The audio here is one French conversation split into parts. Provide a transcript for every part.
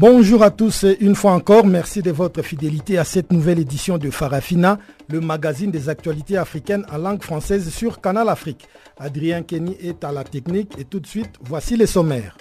Bonjour à tous et une fois encore, merci de votre fidélité à cette nouvelle édition de Farafina, le magazine des actualités africaines en langue française sur Canal Afrique. Adrien Kenny est à la technique et tout de suite, voici les sommaires.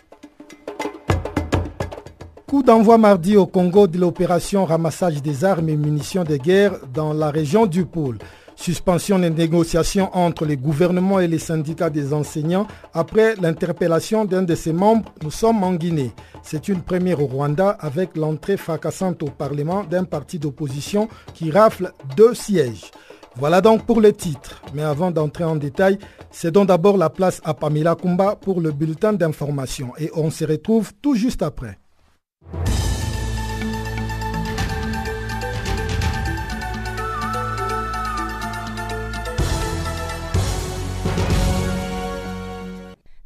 Coup d'envoi mardi au Congo de l'opération ramassage des armes et munitions de guerre dans la région du Pôle. Suspension des négociations entre les gouvernements et les syndicats des enseignants après l'interpellation d'un de ses membres. Nous sommes en Guinée. C'est une première au Rwanda avec l'entrée fracassante au Parlement d'un parti d'opposition qui rafle deux sièges. Voilà donc pour le titre. Mais avant d'entrer en détail, cédons d'abord la place à Pamela Kumba pour le bulletin d'information et on se retrouve tout juste après.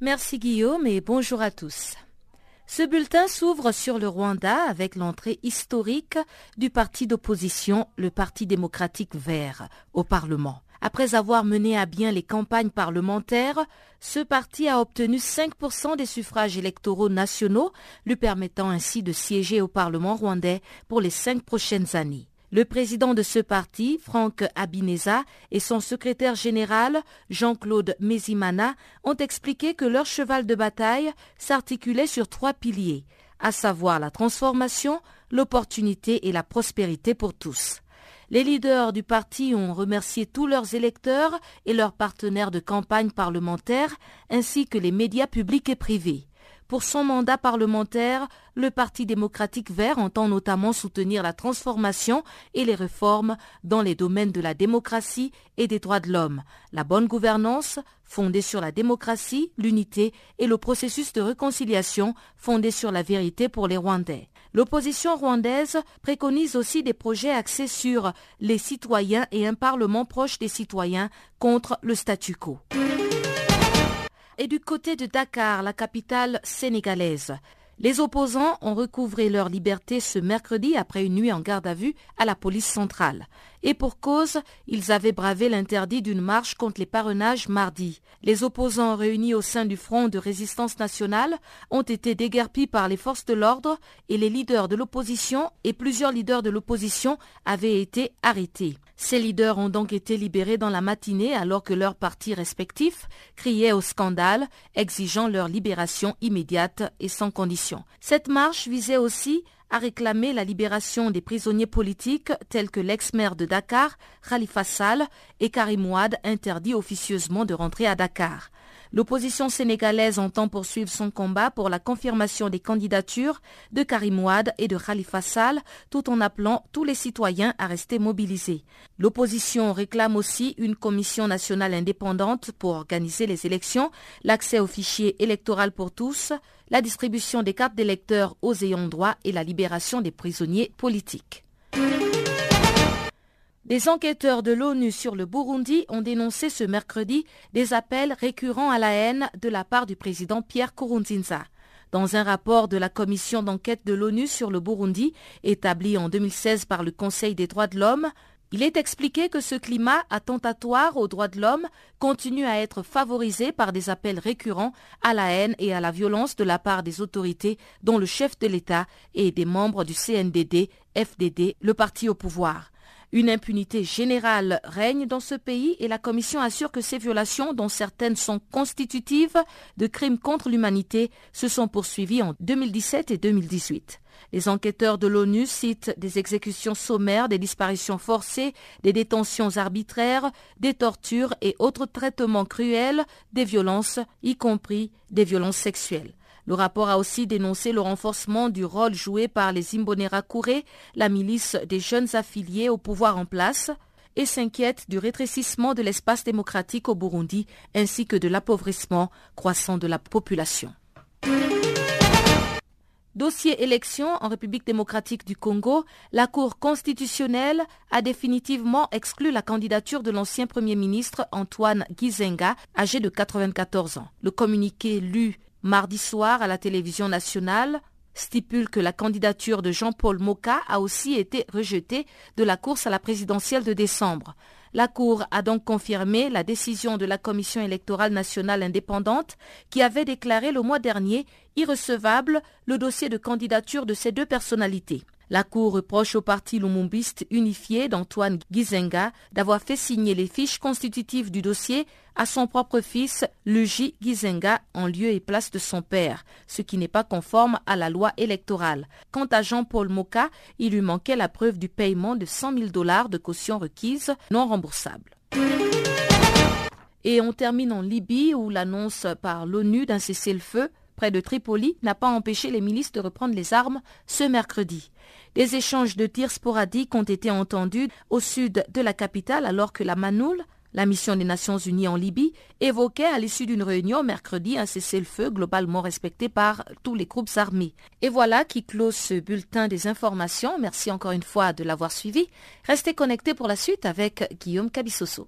Merci Guillaume et bonjour à tous. Ce bulletin s'ouvre sur le Rwanda avec l'entrée historique du parti d'opposition, le Parti démocratique vert, au Parlement. Après avoir mené à bien les campagnes parlementaires, ce parti a obtenu 5% des suffrages électoraux nationaux, lui permettant ainsi de siéger au Parlement rwandais pour les cinq prochaines années. Le président de ce parti, Franck Abineza, et son secrétaire général, Jean-Claude Mézimana, ont expliqué que leur cheval de bataille s'articulait sur trois piliers, à savoir la transformation, l'opportunité et la prospérité pour tous. Les leaders du parti ont remercié tous leurs électeurs et leurs partenaires de campagne parlementaire, ainsi que les médias publics et privés. Pour son mandat parlementaire, le Parti démocratique vert entend notamment soutenir la transformation et les réformes dans les domaines de la démocratie et des droits de l'homme, la bonne gouvernance fondée sur la démocratie, l'unité et le processus de réconciliation fondé sur la vérité pour les Rwandais. L'opposition rwandaise préconise aussi des projets axés sur les citoyens et un parlement proche des citoyens contre le statu quo. Et du côté de Dakar, la capitale sénégalaise, les opposants ont recouvré leur liberté ce mercredi après une nuit en garde à vue à la police centrale. Et pour cause, ils avaient bravé l'interdit d'une marche contre les parrainages mardi. Les opposants réunis au sein du Front de résistance nationale ont été déguerpis par les forces de l'ordre et les leaders de l'opposition et plusieurs leaders de l'opposition avaient été arrêtés. Ces leaders ont donc été libérés dans la matinée alors que leurs partis respectifs criaient au scandale, exigeant leur libération immédiate et sans condition. Cette marche visait aussi à réclamer la libération des prisonniers politiques tels que l'ex-maire de Dakar, Khalifa Sall, et Karim Ouad, interdit officieusement de rentrer à Dakar. L'opposition sénégalaise entend poursuivre son combat pour la confirmation des candidatures de Karim Ouad et de Khalifa Sall tout en appelant tous les citoyens à rester mobilisés. L'opposition réclame aussi une commission nationale indépendante pour organiser les élections, l'accès au fichier électoral pour tous, la distribution des cartes d'électeurs aux ayants droit et la libération des prisonniers politiques. Des enquêteurs de l'ONU sur le Burundi ont dénoncé ce mercredi des appels récurrents à la haine de la part du président Pierre Kourounzinza. Dans un rapport de la commission d'enquête de l'ONU sur le Burundi, établi en 2016 par le Conseil des droits de l'homme, il est expliqué que ce climat attentatoire aux droits de l'homme continue à être favorisé par des appels récurrents à la haine et à la violence de la part des autorités, dont le chef de l'État et des membres du CNDD, FDD, le parti au pouvoir. Une impunité générale règne dans ce pays et la Commission assure que ces violations, dont certaines sont constitutives de crimes contre l'humanité, se sont poursuivies en 2017 et 2018. Les enquêteurs de l'ONU citent des exécutions sommaires, des disparitions forcées, des détentions arbitraires, des tortures et autres traitements cruels, des violences, y compris des violences sexuelles. Le rapport a aussi dénoncé le renforcement du rôle joué par les Imbonerakure, la milice des jeunes affiliés au pouvoir en place, et s'inquiète du rétrécissement de l'espace démocratique au Burundi ainsi que de l'appauvrissement croissant de la population. Dossier élection en République démocratique du Congo, la Cour constitutionnelle a définitivement exclu la candidature de l'ancien Premier ministre Antoine Gizenga, âgé de 94 ans. Le communiqué lu mardi soir à la télévision nationale stipule que la candidature de Jean-Paul Moka a aussi été rejetée de la course à la présidentielle de décembre. La Cour a donc confirmé la décision de la Commission électorale nationale indépendante qui avait déclaré le mois dernier irrecevable le dossier de candidature de ces deux personnalités. La Cour reproche au parti lumumbiste unifié d'Antoine Gizenga d'avoir fait signer les fiches constitutives du dossier à son propre fils, Luigi Gizenga, en lieu et place de son père, ce qui n'est pas conforme à la loi électorale. Quant à Jean-Paul Moka, il lui manquait la preuve du paiement de 100 000 dollars de caution requise non remboursable. Et on termine en Libye où l'annonce par l'ONU d'un cessez-le-feu près de Tripoli n'a pas empêché les milices de reprendre les armes ce mercredi. Des échanges de tirs sporadiques ont été entendus au sud de la capitale alors que la Manoul, la mission des Nations Unies en Libye, évoquait à l'issue d'une réunion mercredi un cessez-le-feu globalement respecté par tous les groupes armés. Et voilà qui close ce bulletin des informations. Merci encore une fois de l'avoir suivi. Restez connectés pour la suite avec Guillaume Cabissoso.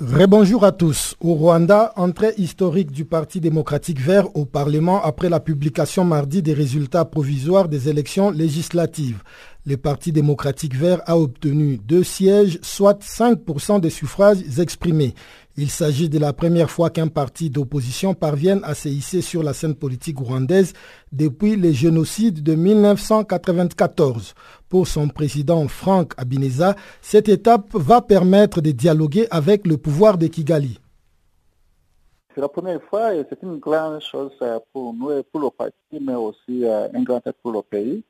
Rebonjour à tous. Au Rwanda, entrée historique du Parti démocratique vert au Parlement après la publication mardi des résultats provisoires des élections législatives. Le Parti démocratique vert a obtenu deux sièges, soit 5% des suffrages exprimés. Il s'agit de la première fois qu'un parti d'opposition parvienne à se hisser sur la scène politique rwandaise depuis le génocide de 1994. Pour son président Franck Abineza, cette étape va permettre de dialoguer avec le pouvoir de Kigali. C'est la première fois et c'est une grande chose euh, pour nous et pour le parti, mais aussi euh, un grand tête pour le pays.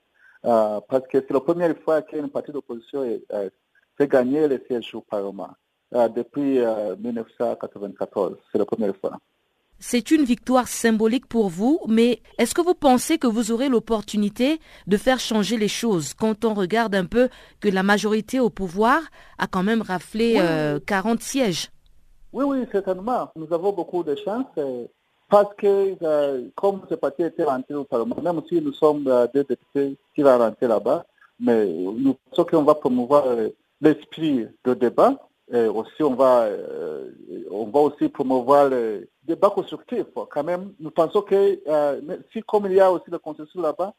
Euh, parce que c'est la première fois qu'un parti d'opposition fait gagner les sièges au Parlement. Euh, depuis 1994. Euh, C'est la première fois. C'est une victoire symbolique pour vous, mais est-ce que vous pensez que vous aurez l'opportunité de faire changer les choses quand on regarde un peu que la majorité au pouvoir a quand même raflé 40 euh, sièges? Oui, oui, certainement. Nous avons beaucoup de chance parce que comme ce parti était rentré au Parlement, même si nous sommes des députés qui vont rentrer là-bas, mais nous pensons qu'on va promouvoir l'esprit de débat aussi, on va, euh, on va aussi promouvoir le débat constructif. Quand même, nous pensons que euh, si comme il y a aussi le consensus là-bas,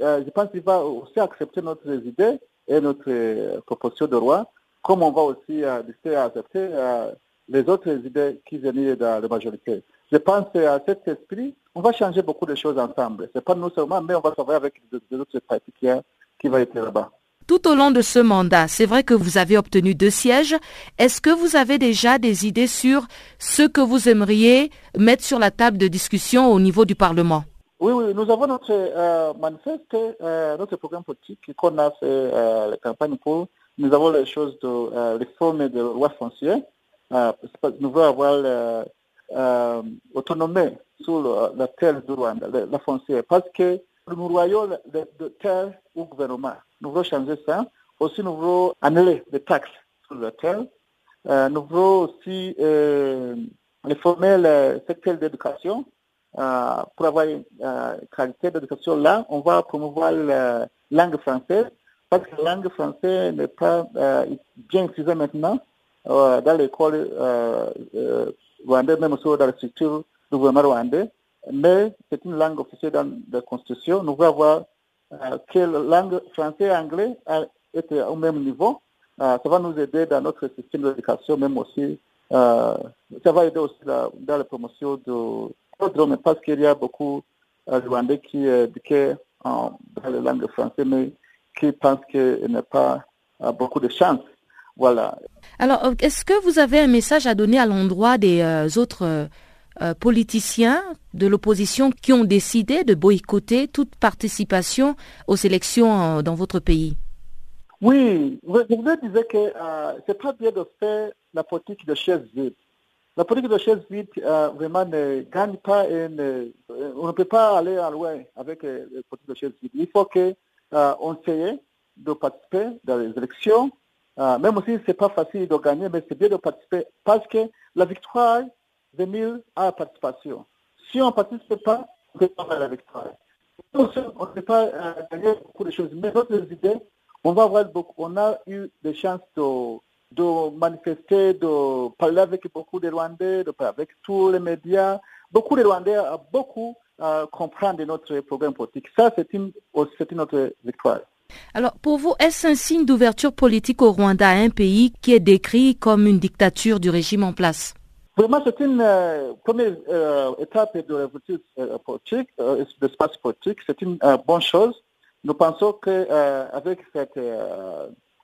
euh, je pense qu'il va aussi accepter notre idée et notre proposition de loi, comme on va aussi décider à accepter les autres idées qui viennent de la majorité. Je pense qu'à cet esprit, on va changer beaucoup de choses ensemble. Ce n'est pas nous seulement, mais on va travailler avec d'autres partis qui vont être là-bas. Tout au long de ce mandat, c'est vrai que vous avez obtenu deux sièges. Est-ce que vous avez déjà des idées sur ce que vous aimeriez mettre sur la table de discussion au niveau du Parlement? Oui, oui, nous avons notre euh, manifeste, euh, notre programme politique qu'on a fait euh, la campagne pour. Nous avons les choses de réforme de loi foncière. nous voulons avoir l'autonomie sur la terre du Rwanda, la foncière, parce que nous voyons de terre au gouvernement. Nous voulons changer ça. Aussi, nous voulons annuler les taxes sur la terre. Euh, nous voulons aussi euh, réformer le secteur d'éducation euh, pour avoir une qualité d'éducation. Là, on va promouvoir la langue française parce que la langue française n'est pas bien utilisée maintenant dans l'école rwandaise, même aussi dans la structure du gouvernement rwandais. mais c'est une langue officielle dans la Constitution. Nous voulons voir que la langue français et anglais est au même niveau. ça va nous aider dans notre système d'éducation, même aussi. ça va aider aussi dans la promotion de parce qu'il y a beaucoup de Rwandais qui éduquent dans la langue française, mais qui pensent qu'il n'y a pas beaucoup de chance. Voilà. Alors, est-ce que vous avez un message à donner à l'endroit des autres politiciens de l'opposition qui ont décidé de boycotter toute participation aux élections dans votre pays Oui, je vous disais que euh, c'est pas bien de faire la politique de chaise vide. La politique de chaise vide euh, vraiment ne gagne pas et on ne peut pas aller à loin avec la politique de chaise vide. Il faut qu'on euh, essaye de participer dans les élections, même si ce n'est pas facile de gagner, mais c'est bien de participer parce que la victoire venir à la participation. Si on ne participe pas, on ne pas la victoire. On ne peut pas gagner beaucoup de choses. Mais d'autres idées, on va avoir beaucoup, on a eu des chances de, manifester, de parler avec beaucoup de Rwandais, de parler avec tous les médias. Beaucoup de Rwandais ont beaucoup à comprendre notre programme politique. Ça, c'est une, c'est notre victoire. Alors, pour vous, est-ce un signe d'ouverture politique au Rwanda, un pays qui est décrit comme une dictature du régime en place? Vraiment, c'est une euh, première euh, étape de la euh, politique, de l'espace politique. C'est une bonne chose. Nous pensons qu'avec cet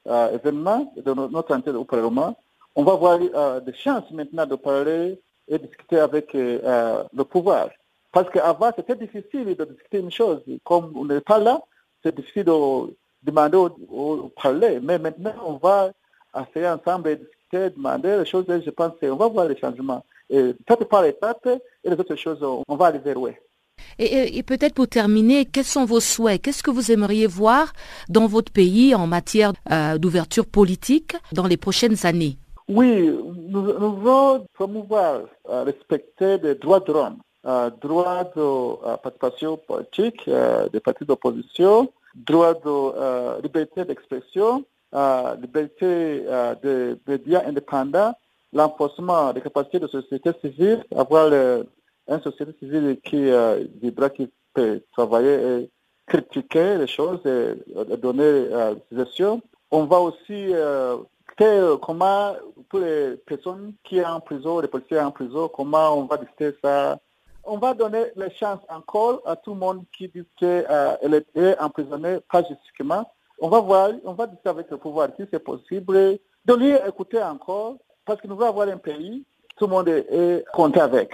événement de notre entrée au Parlement, on va avoir des chances maintenant de parler et discuter avec le pouvoir. Parce qu'avant, c'était difficile de discuter une chose. Comme on n'est pas là, c'est difficile de demander ou, parler. Mais maintenant, on va essayer ensemble et discuter, demander les choses. Je pense qu'on va voir les changements. Étape par étape, et les autres choses, on va arriver loin. Et, et peut-être pour terminer, quels sont vos souhaits? Qu'est-ce que vous aimeriez voir dans votre pays en matière euh, d'ouverture politique dans les prochaines années? Oui, nous, nous voulons promouvoir, euh, respecter les droits de l'homme, euh, droit de euh, participation politique euh, des partis d'opposition, droit de liberté d'expression, liberté des médias indépendants, l'enforcement des capacités de société civile, avoir le, une société civile qui euh, qui peut travailler et critiquer les choses et, donner euh, des suggestions. On va aussi euh, comment toutes les personnes qui sont en prison, les policiers en prison, comment on va discuter ça. On va donner les chances encore à tout le monde qui dit qu'elle euh, est emprisonnée pas justifiquement. On va voir, on va discuter avec le pouvoir si c'est possible, de lui écouter encore, parce que nous allons avoir un pays, tout le monde est, compté avec.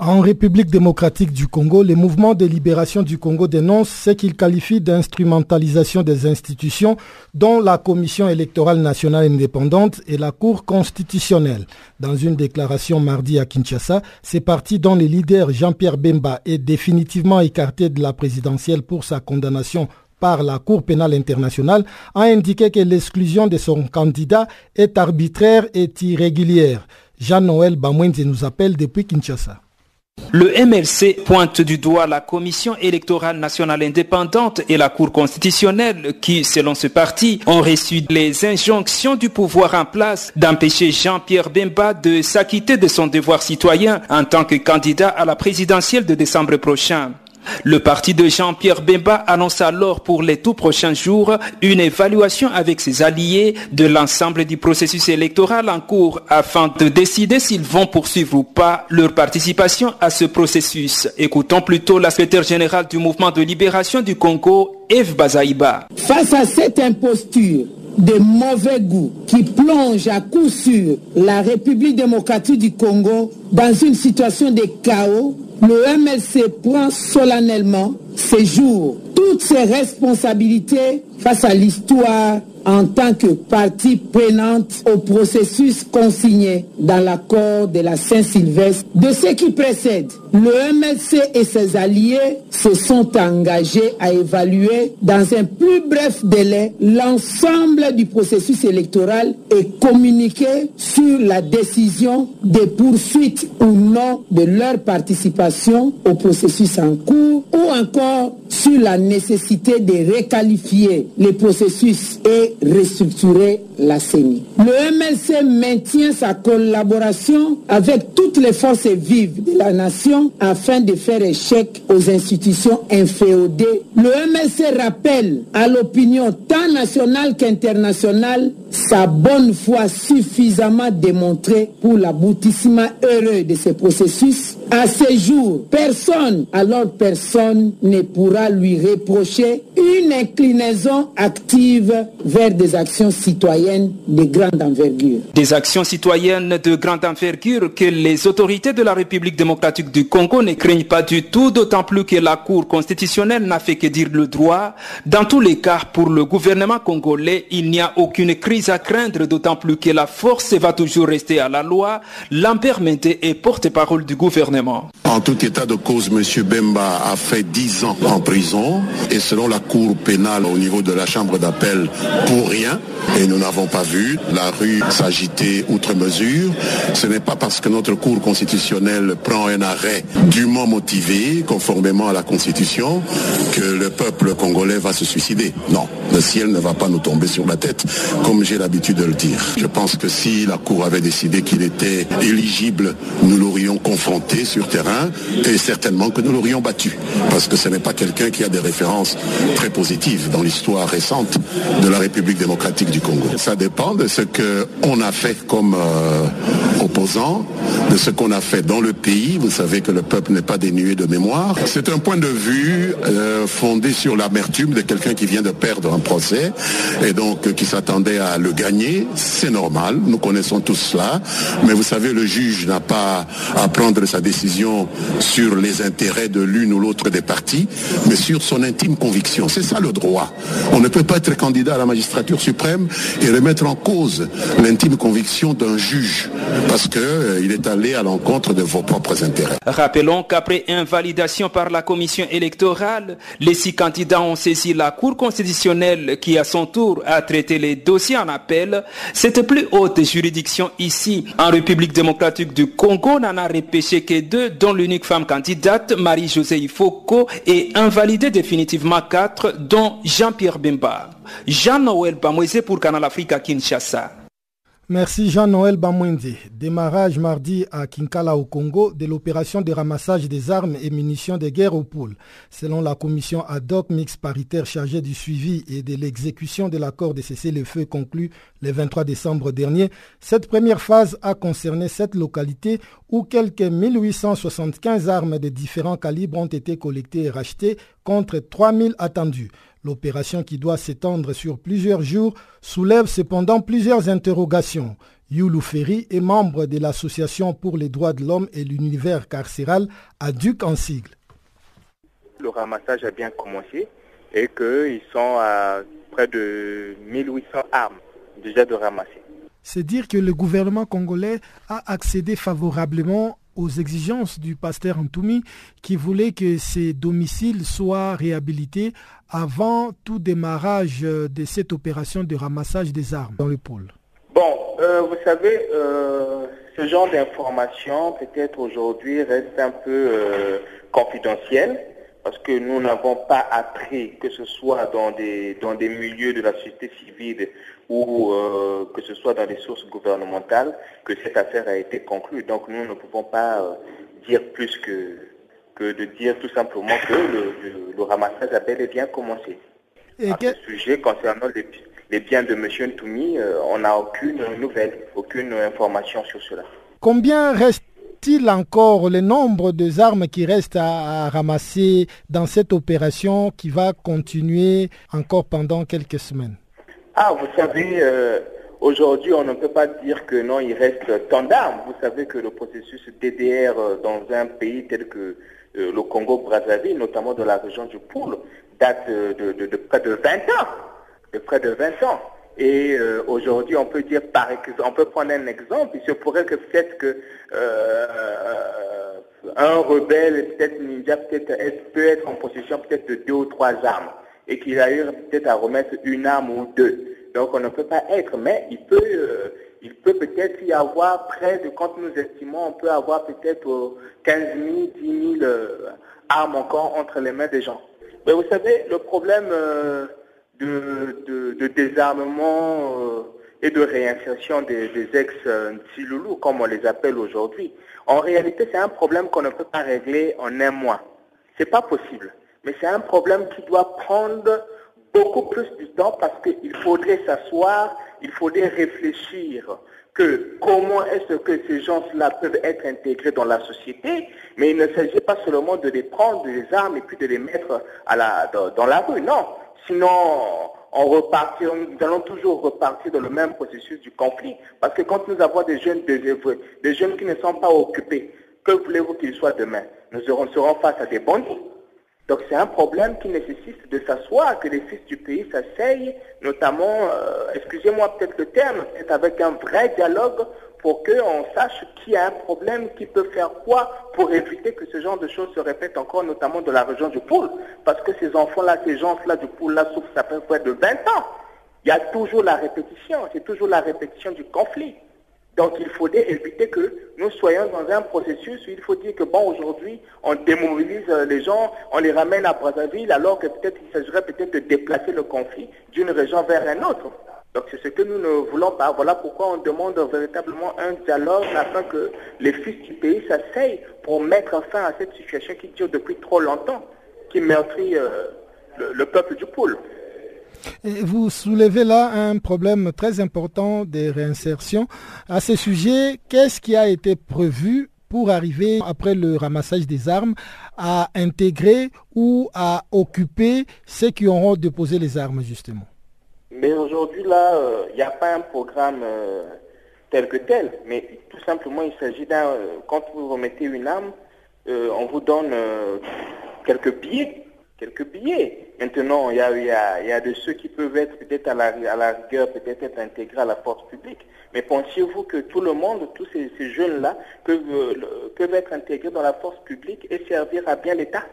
En République démocratique du Congo, les mouvements de libération du Congo dénoncent ce qu'ils qualifient d'instrumentalisation des institutions, dont la Commission électorale nationale indépendante et la Cour constitutionnelle. Dans une déclaration mardi à Kinshasa, ces partis dont le leader Jean-Pierre Bemba est définitivement écarté de la présidentielle pour sa condamnation par la Cour pénale internationale a indiqué que l'exclusion de son candidat est arbitraire et irrégulière. Jean-Noël Bamwenze nous appelle depuis Kinshasa. Le MLC pointe du doigt la Commission électorale nationale indépendante et la Cour constitutionnelle qui, selon ce parti, ont reçu les injonctions du pouvoir en place d'empêcher Jean-Pierre Bemba de s'acquitter de son devoir citoyen en tant que candidat à la présidentielle de décembre prochain. Le parti de Jean-Pierre Bemba annonce alors pour les tout prochains jours une évaluation avec ses alliés de l'ensemble du processus électoral en cours afin de décider s'ils vont poursuivre ou pas leur participation à ce processus. Écoutons plutôt la secrétaire générale du mouvement de libération du Congo, Eve Bazaïba. Face à cette imposture, de mauvais goût qui plonge à coup sûr la République démocratique du Congo dans une situation de chaos, le MLC prend solennellement ses jours. Toutes ses responsabilités face à l'histoire en tant que partie prenante au processus consigné dans l'accord de la Saint-Sylvestre. De ce qui précède, le MLC et ses alliés se sont engagés à évaluer dans un plus bref délai l'ensemble du processus électoral et communiquer sur la décision de poursuite ou non de leur participation au processus en cours ou encore sur la nécessité de requalifier les processus et restructurer la CENI. Le MLC maintient sa collaboration avec toutes les forces vives de la nation afin de faire échec aux institutions inféodées. Le MLC rappelle à l'opinion tant nationale qu'internationale sa bonne foi suffisamment démontrée pour l'aboutissement heureux de ce processus. À ce jour, personne, alors personne ne pourra lui reprocher une inclinaison active vers des actions citoyennes de grande envergure. Des actions citoyennes de grande envergure que les autorités de la République démocratique du Congo ne craignent pas du tout, d'autant plus que la Cour constitutionnelle n'a fait que dire le droit. Dans tous les cas, pour le gouvernement congolais, il n'y a aucune crise à craindre, d'autant plus que la force va toujours rester à la loi. L'ampère est porte-parole du gouvernement. En tout état de cause, M. Bemba a fait 10 ans en prison et selon la Cour pénale au niveau de la Chambre d'appel, pour rien. Et nous n'avons pas vu la rue s'agiter outre mesure. Ce n'est pas parce que notre Cour constitutionnelle prend un arrêt dûment motivé, conformément à la Constitution, que le peuple congolais va se suicider. Non, le ciel ne va pas nous tomber sur la tête, comme j'ai l'habitude de le dire. Je pense que si la Cour avait décidé qu'il était éligible, nous l'aurions confronté sur terrain et certainement que nous l'aurions battu. Parce que ce n'est pas quelqu'un qui a des références très positives dans l'histoire récente de la République démocratique du Congo. Ça dépend de ce qu'on a fait comme euh, opposant, de ce qu'on a fait dans le pays. Vous savez que le peuple n'est pas dénué de mémoire. C'est un point de vue euh, fondé sur l'amertume de quelqu'un qui vient de perdre un procès et donc euh, qui s'attendait à le gagner. C'est normal, nous connaissons tous cela. Mais vous savez, le juge n'a pas à prendre sa décision sur les intérêts de l'une ou l'autre des partis, mais sur son intime conviction. C'est ça le droit. On ne peut pas être candidat à la magistrature suprême et remettre en cause l'intime conviction d'un juge parce qu'il euh, est allé à l'encontre de vos propres intérêts. Rappelons qu'après invalidation par la commission électorale, les six candidats ont saisi la Cour constitutionnelle qui à son tour a traité les dossiers en appel. Cette plus haute juridiction ici, en République démocratique du Congo, n'en a repêché que dont l'unique femme candidate, Marie-Josée Ifoko, et invalidé définitivement quatre, dont Jean-Pierre Bemba. Jean-Noël Bamoueze pour Canal Africa Kinshasa. Merci Jean-Noël Bamwende. Démarrage mardi à Kinkala au Congo de l'opération de ramassage des armes et munitions de guerre au pôle. Selon la commission ad hoc mixte paritaire chargée du suivi et de l'exécution de l'accord de cessez-le-feu conclu le 23 décembre dernier, cette première phase a concerné cette localité où quelques 1875 armes de différents calibres ont été collectées et rachetées contre 3000 attendus. L'opération qui doit s'étendre sur plusieurs jours soulève cependant plusieurs interrogations. Youlou Ferry est membre de l'Association pour les droits de l'homme et l'univers carcéral à Duc en sigle. Le ramassage a bien commencé et qu'ils sont à près de 1800 armes déjà de ramasser. C'est dire que le gouvernement congolais a accédé favorablement aux exigences du pasteur Ntoumi qui voulait que ces domiciles soient réhabilités avant tout démarrage de cette opération de ramassage des armes dans le pôle. Bon, euh, vous savez, euh, ce genre d'information peut-être aujourd'hui reste un peu euh, confidentiel parce que nous n'avons pas appris que ce soit dans des, dans des milieux de la société civile ou euh, que ce soit dans des sources gouvernementales que cette affaire a été conclue. Donc nous ne pouvons pas euh, dire plus que, que de dire tout simplement que le, le, ramassage a bel et bien commencé. Et à ce sujet, concernant les, les biens de M. Ntoumi, euh, on n'a aucune nouvelle, aucune information sur cela. Combien reste-t-il encore le nombre des armes qui restent à, à, ramasser dans cette opération qui va continuer encore pendant quelques semaines? Ah, vous savez, euh, aujourd'hui, on ne peut pas dire que non, il reste tant d'armes. Vous savez que le processus DDR dans un pays tel que euh, le Congo-Brazzaville, notamment dans la région du Poule, date de, près de 20 ans. De près de 20 ans. Et euh, aujourd'hui, on peut dire, par on peut prendre un exemple, il se pourrait que peut-être que euh, un rebelle, peut-être ninja, peut-être peut être en possession peut-être de deux ou trois armes et qu'il a eu peut-être à remettre une arme ou deux. Donc on ne peut pas être, mais il peut, euh, il peut peut-être y avoir près de, quand nous estimons, on peut avoir peut-être 15 000, 10 000 armes encore entre les mains des gens. Mais vous savez, le problème de, désarmement euh, et de réinsertion des, ex-Tsiloulou, comme on les appelle aujourd'hui. En réalité, c'est un problème qu'on ne peut pas régler en un mois. C'est pas possible. Mais c'est un problème qui doit prendre beaucoup plus du temps parce qu'il faudrait s'asseoir, il faudrait réfléchir que comment est-ce que ces gens-là peuvent être intégrés dans la société, mais il ne s'agit pas seulement de les prendre des armes et puis de les mettre dans, la rue. Non, sinon on repartir, nous allons toujours repartir dans le même processus du conflit. Parce que quand nous avons des jeunes désœuvrés, des jeunes qui ne sont pas occupés, que voulez-vous qu'ils soient demain? Nous serons face à des bandits. Donc c'est un problème qui nécessite de s'asseoir, que les fils du pays s'asseyent, notamment, euh, excusez-moi peut-être le terme, peut-être avec un vrai dialogue pour qu'on sache qui a un problème, qui peut faire quoi pour éviter que ce genre de choses se répètent encore, notamment de la région du pôle. Parce que ces enfants-là, ces gens-là du pôle-là souffrent, ça peut être de 20 ans. Il y a toujours la répétition, c'est toujours la répétition du conflit. Donc il faudrait éviter que nous soyons dans un processus où il faut dire que bon aujourd'hui on démobilise euh, les gens, on les ramène à Brazzaville alors que peut-être il s'agirait peut-être de déplacer le conflit d'une région vers une autre. Donc c'est ce que nous ne voulons pas. Voilà pourquoi on demande véritablement un dialogue afin que les fils du pays s'asseyent pour mettre fin à cette situation qui dure depuis trop longtemps, qui meurtrit euh, le peuple du pôle. Vous soulevez là un problème très important des réinsertions. À ce sujet, qu'est-ce qui a été prévu pour arriver, après le ramassage des armes, à intégrer ou à occuper ceux qui auront déposé les armes, justement? Mais aujourd'hui, là, il euh, n'y a pas un programme euh, tel que tel, mais tout simplement, il s'agit d'un... Euh, quand vous remettez une arme, on vous donne quelques billets quelques billets. Maintenant, il y a, de ceux qui peuvent être peut-être à la, rigueur, peut-être être intégrés à la force publique. Mais pensez-vous que tout le monde, tous ces, jeunes-là, euh, peuvent être intégrés dans la force publique et servir à bien l'État?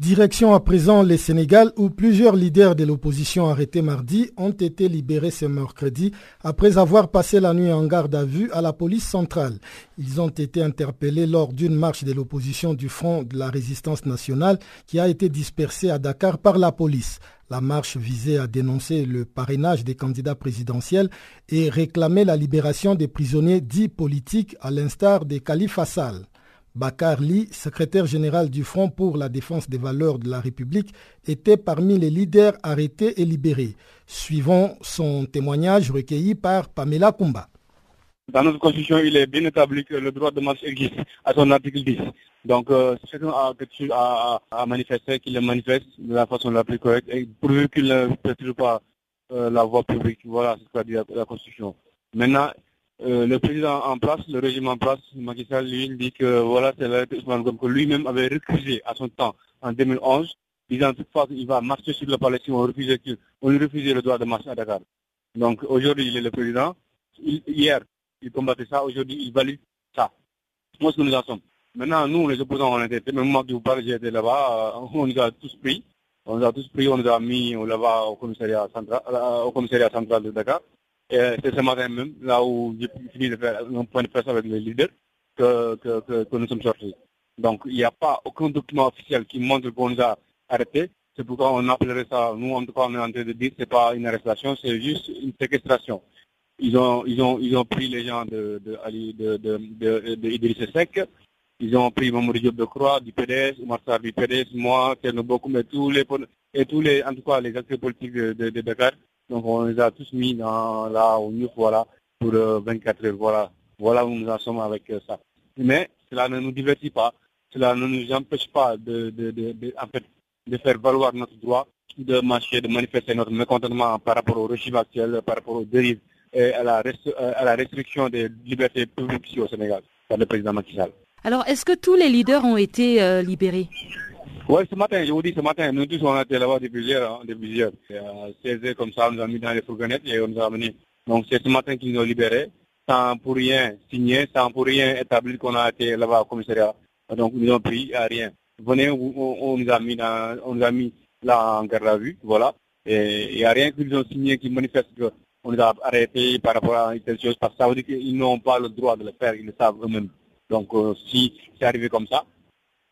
Direction à présent le Sénégal où plusieurs leaders de l'opposition arrêtés mardi ont été libérés ce mercredi après avoir passé la nuit en garde à vue à la police centrale. Ils ont été interpellés lors d'une marche de l'opposition du Front de la résistance nationale qui a été dispersée à Dakar par la police. La marche visait à dénoncer le parrainage des candidats présidentiels et réclamer la libération des prisonniers dits politiques à l'instar des Khalifa Sall. Bakar Li, secrétaire général du Front pour la défense des valeurs de la République, était parmi les leaders arrêtés et libérés. Suivons son témoignage recueilli par Pamela Kumba. Dans notre constitution, il est bien établi que le droit de marche existe à son article 10. Donc, euh, chacun a chose à, manifester, qu'il le manifeste de la façon la plus correcte, et pourvu qu'il ne perturbe pas euh, la voie publique. Voilà ce qu'a dit la Constitution. Maintenant, euh, le président en place, le régime en place, Macky Sall, lui, dit que voilà, c'est que lui-même avait refusé à son temps, en 2011, disant toutefois qu'il va marcher sur palais si on refusait, on lui refusait le droit de marcher à Dakar. Donc aujourd'hui, il est le président. hier, il combattait ça, aujourd'hui, il valide ça. Moi, ce que nous en sommes. Maintenant, nous, les opposants, on était, même moi qui vous parle, j'étais là-bas, euh, on nous a tous pris. On nous a tous pris, on nous a mis là-bas au euh, au commissariat central de Dakar. Et c'est ce matin même, là où j'ai fini de faire un point de presse avec les leaders, que, que, nous sommes sortis. Donc, il n'y a pas aucun document officiel qui montre qu'on nous a arrêtés. C'est pourquoi on appellerait ça, nous en tout cas on est en train de dire, c'est pas une arrestation, c'est juste une séquestration. Ils ont, ils ont, ils ont pris les gens de, de, de, de, de Seck, ils ont pris Mamoudou Diop de Croix, du PDS, Marcel du PDS, moi, beaucoup, mais tous les, et tous les, en tout cas, les acteurs politiques de, de, de Dakar, donc on les a tous mis dans là au mieux voilà pour 24 heures. Voilà, voilà où nous en sommes avec euh, ça. Mais cela ne nous divertit pas, cela ne nous empêche pas de, de, de, en fait, de faire valoir notre droit de marcher, de manifester notre mécontentement par rapport au régime actuel, par rapport aux dérives et à la, euh, à la restriction des libertés publiques ici au Sénégal par le président Macky Sall. Alors, est-ce que tous les leaders ont été euh, libérés? Oui, ce matin, je vous dis ce matin, nous tous on a été là-bas depuis hier, hein, depuis hier. 16 comme ça, on nous a mis dans les fourgonnettes et on nous a amenés. Donc c'est ce matin qu'ils nous ont libérés, sans pour rien signer, sans pour rien établir qu'on a été là-bas au commissariat. Donc ils nous ont pris à rien. Venez, on, nous a mis dans, on nous a mis là en garde à vue, voilà. Et il n'y a rien qu'ils ont signé qui manifeste qu'on les a arrêtés par rapport à une telle chose, parce que ça veut dire qu'ils n'ont pas le droit de le faire, ils le savent eux-mêmes. Donc euh, si c'est arrivé comme ça,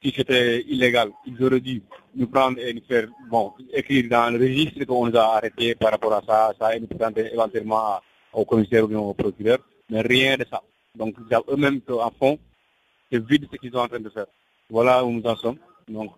si c'était illégal, ils auraient dû nous prendre et nous faire, bon, écrire dans le registre qu'on nous a arrêté par rapport à ça, ça et nous présenter éventuellement au commissaire ou au procureur, mais rien de ça. Donc, eux-mêmes, en fond, c'est vide ce qu'ils sont en train de faire. Voilà où nous en sommes. Donc,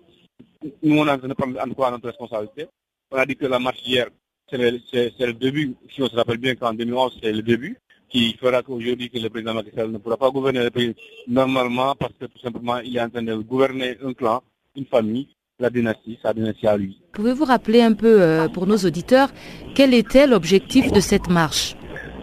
nous, on est en de prendre en notre responsabilité. On a dit que la marche hier, c'est le, le, début, si on se rappelle bien qu'en 2011, c'est le début, qui fera qu'aujourd'hui que le président Macky Sall ne pourra pas gouverner le pays normalement parce que tout simplement, il est en train de gouverner un clan, une famille, la dynastie, sa dynastie à lui. Pouvez-vous rappeler un peu euh, pour nos auditeurs quel était l'objectif de cette marche?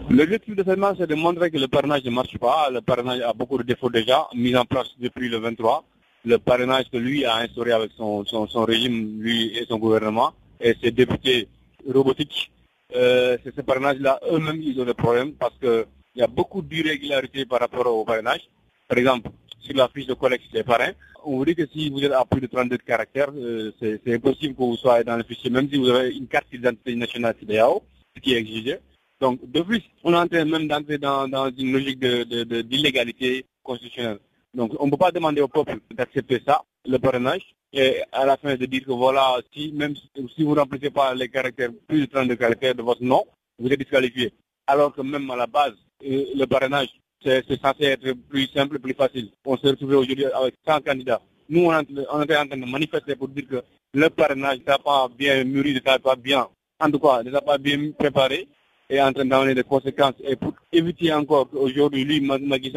L'objectif de cette marche, c'est de montrer que le parrainage ne marche pas. Le parrainage a beaucoup de défauts déjà, mis en place depuis le 23. Le parrainage que lui a instauré avec son, son, régime, lui et son gouvernement, et ses députés robotiques, euh, c'est ce parrainage-là, eux-mêmes, ils ont des problèmes parce qu'il y a beaucoup d'irrégularités par rapport au parrainage. Par exemple, sur la fiche de collecte des parrains, on vous dit que si vous êtes à plus de 32 caractères, euh, c'est impossible que vous soyez dans le fichier, même si vous avez une carte d'identité nationale CDAO, ce qui est exigé. Donc, de plus, on est en train même d'entrer dans, une logique d'illégalité de, constitutionnelle. Donc, on ne peut pas demander au peuple d'accepter ça, le parrainage, et à la fin de dire que voilà, si même si vous ne remplissez pas les caractères, plus de 32 caractères de votre nom, vous êtes disqualifié. Alors que même à la base, euh, le parrainage, c'est censé être plus simple, plus facile. On s'est retrouvé aujourd'hui avec 100 candidats. Nous, on est, en train de manifester pour dire que le parrainage n'est pas bien mûri, n'est pas bien, en tout cas, n'est pas bien préparé est en train d'amener des conséquences. Et pour éviter encore qu'aujourd'hui, lui, Macky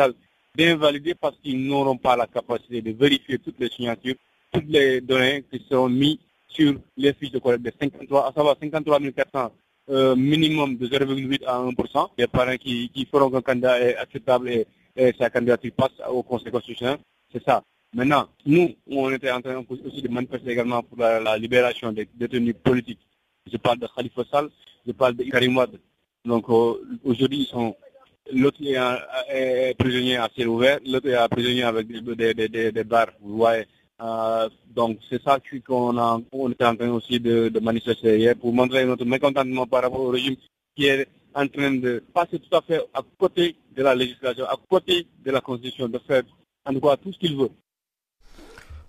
d'invalider parce qu'ils n'auront pas la capacité de vérifier toutes les signatures, toutes les données qui seront mises sur les fiches de collecte de 53, à savoir 53 400 euh, minimum de 0,8 à 1%. Les parents qui, qui feront qu'un candidat est acceptable et, sa candidature passe au Conseil constitutionnel. C'est ça. Maintenant, nous, on était en train aussi de manifester également pour la, libération des détenus politiques. Je parle de Khalifa Sall, je parle de Karim Wad, donc euh, aujourd'hui, ils sont l'autre est, prisonnier à ciel ouvert, l'autre est prisonnier avec des, des, des, des barres, vous voyez. Euh, donc c'est ça qu'on a, on est en train aussi de, de, manifester hier pour montrer notre mécontentement par rapport au régime qui est en train de passer tout à fait à côté de la législation, à côté de la constitution, de faire en tout cas tout ce qu'il veut.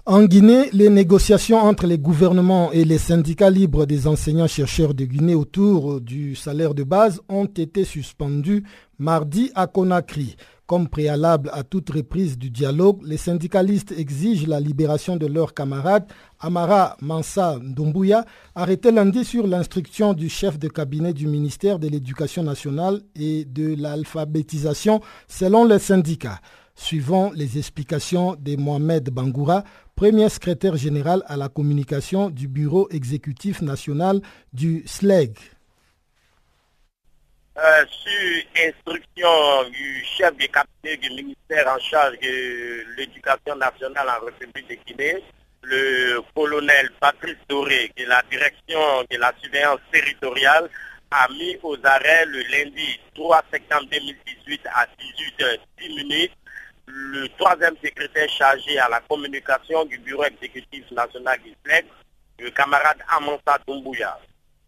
En Guinée, les négociations entre les gouvernements et les syndicats libres des enseignants-chercheurs de Guinée autour du salaire de base ont été suspendues mardi à Conakry. Comme préalable à toute reprise du dialogue, les syndicalistes exigent la libération de leurs camarades Amara Mansa Doumbouya, arrêté lundi sur l'instruction du chef de cabinet du ministère de l'Éducation nationale et de l'alphabétisation selon les syndicats. Suivant les explications de Mohamed Bangoura, premier secrétaire général à la communication du Bureau exécutif national du SLEG. Euh, sur instruction du chef de cabinet du ministère en charge de l'éducation nationale en République de Guinée, le colonel Patrice Doré, de la direction de la surveillance territoriale, a mis aux arrêts le lundi 3 septembre 2018 à 18h10 le troisième secrétaire chargé à la communication du bureau exécutif national du FLEX, le camarade Amansa Doumbouya.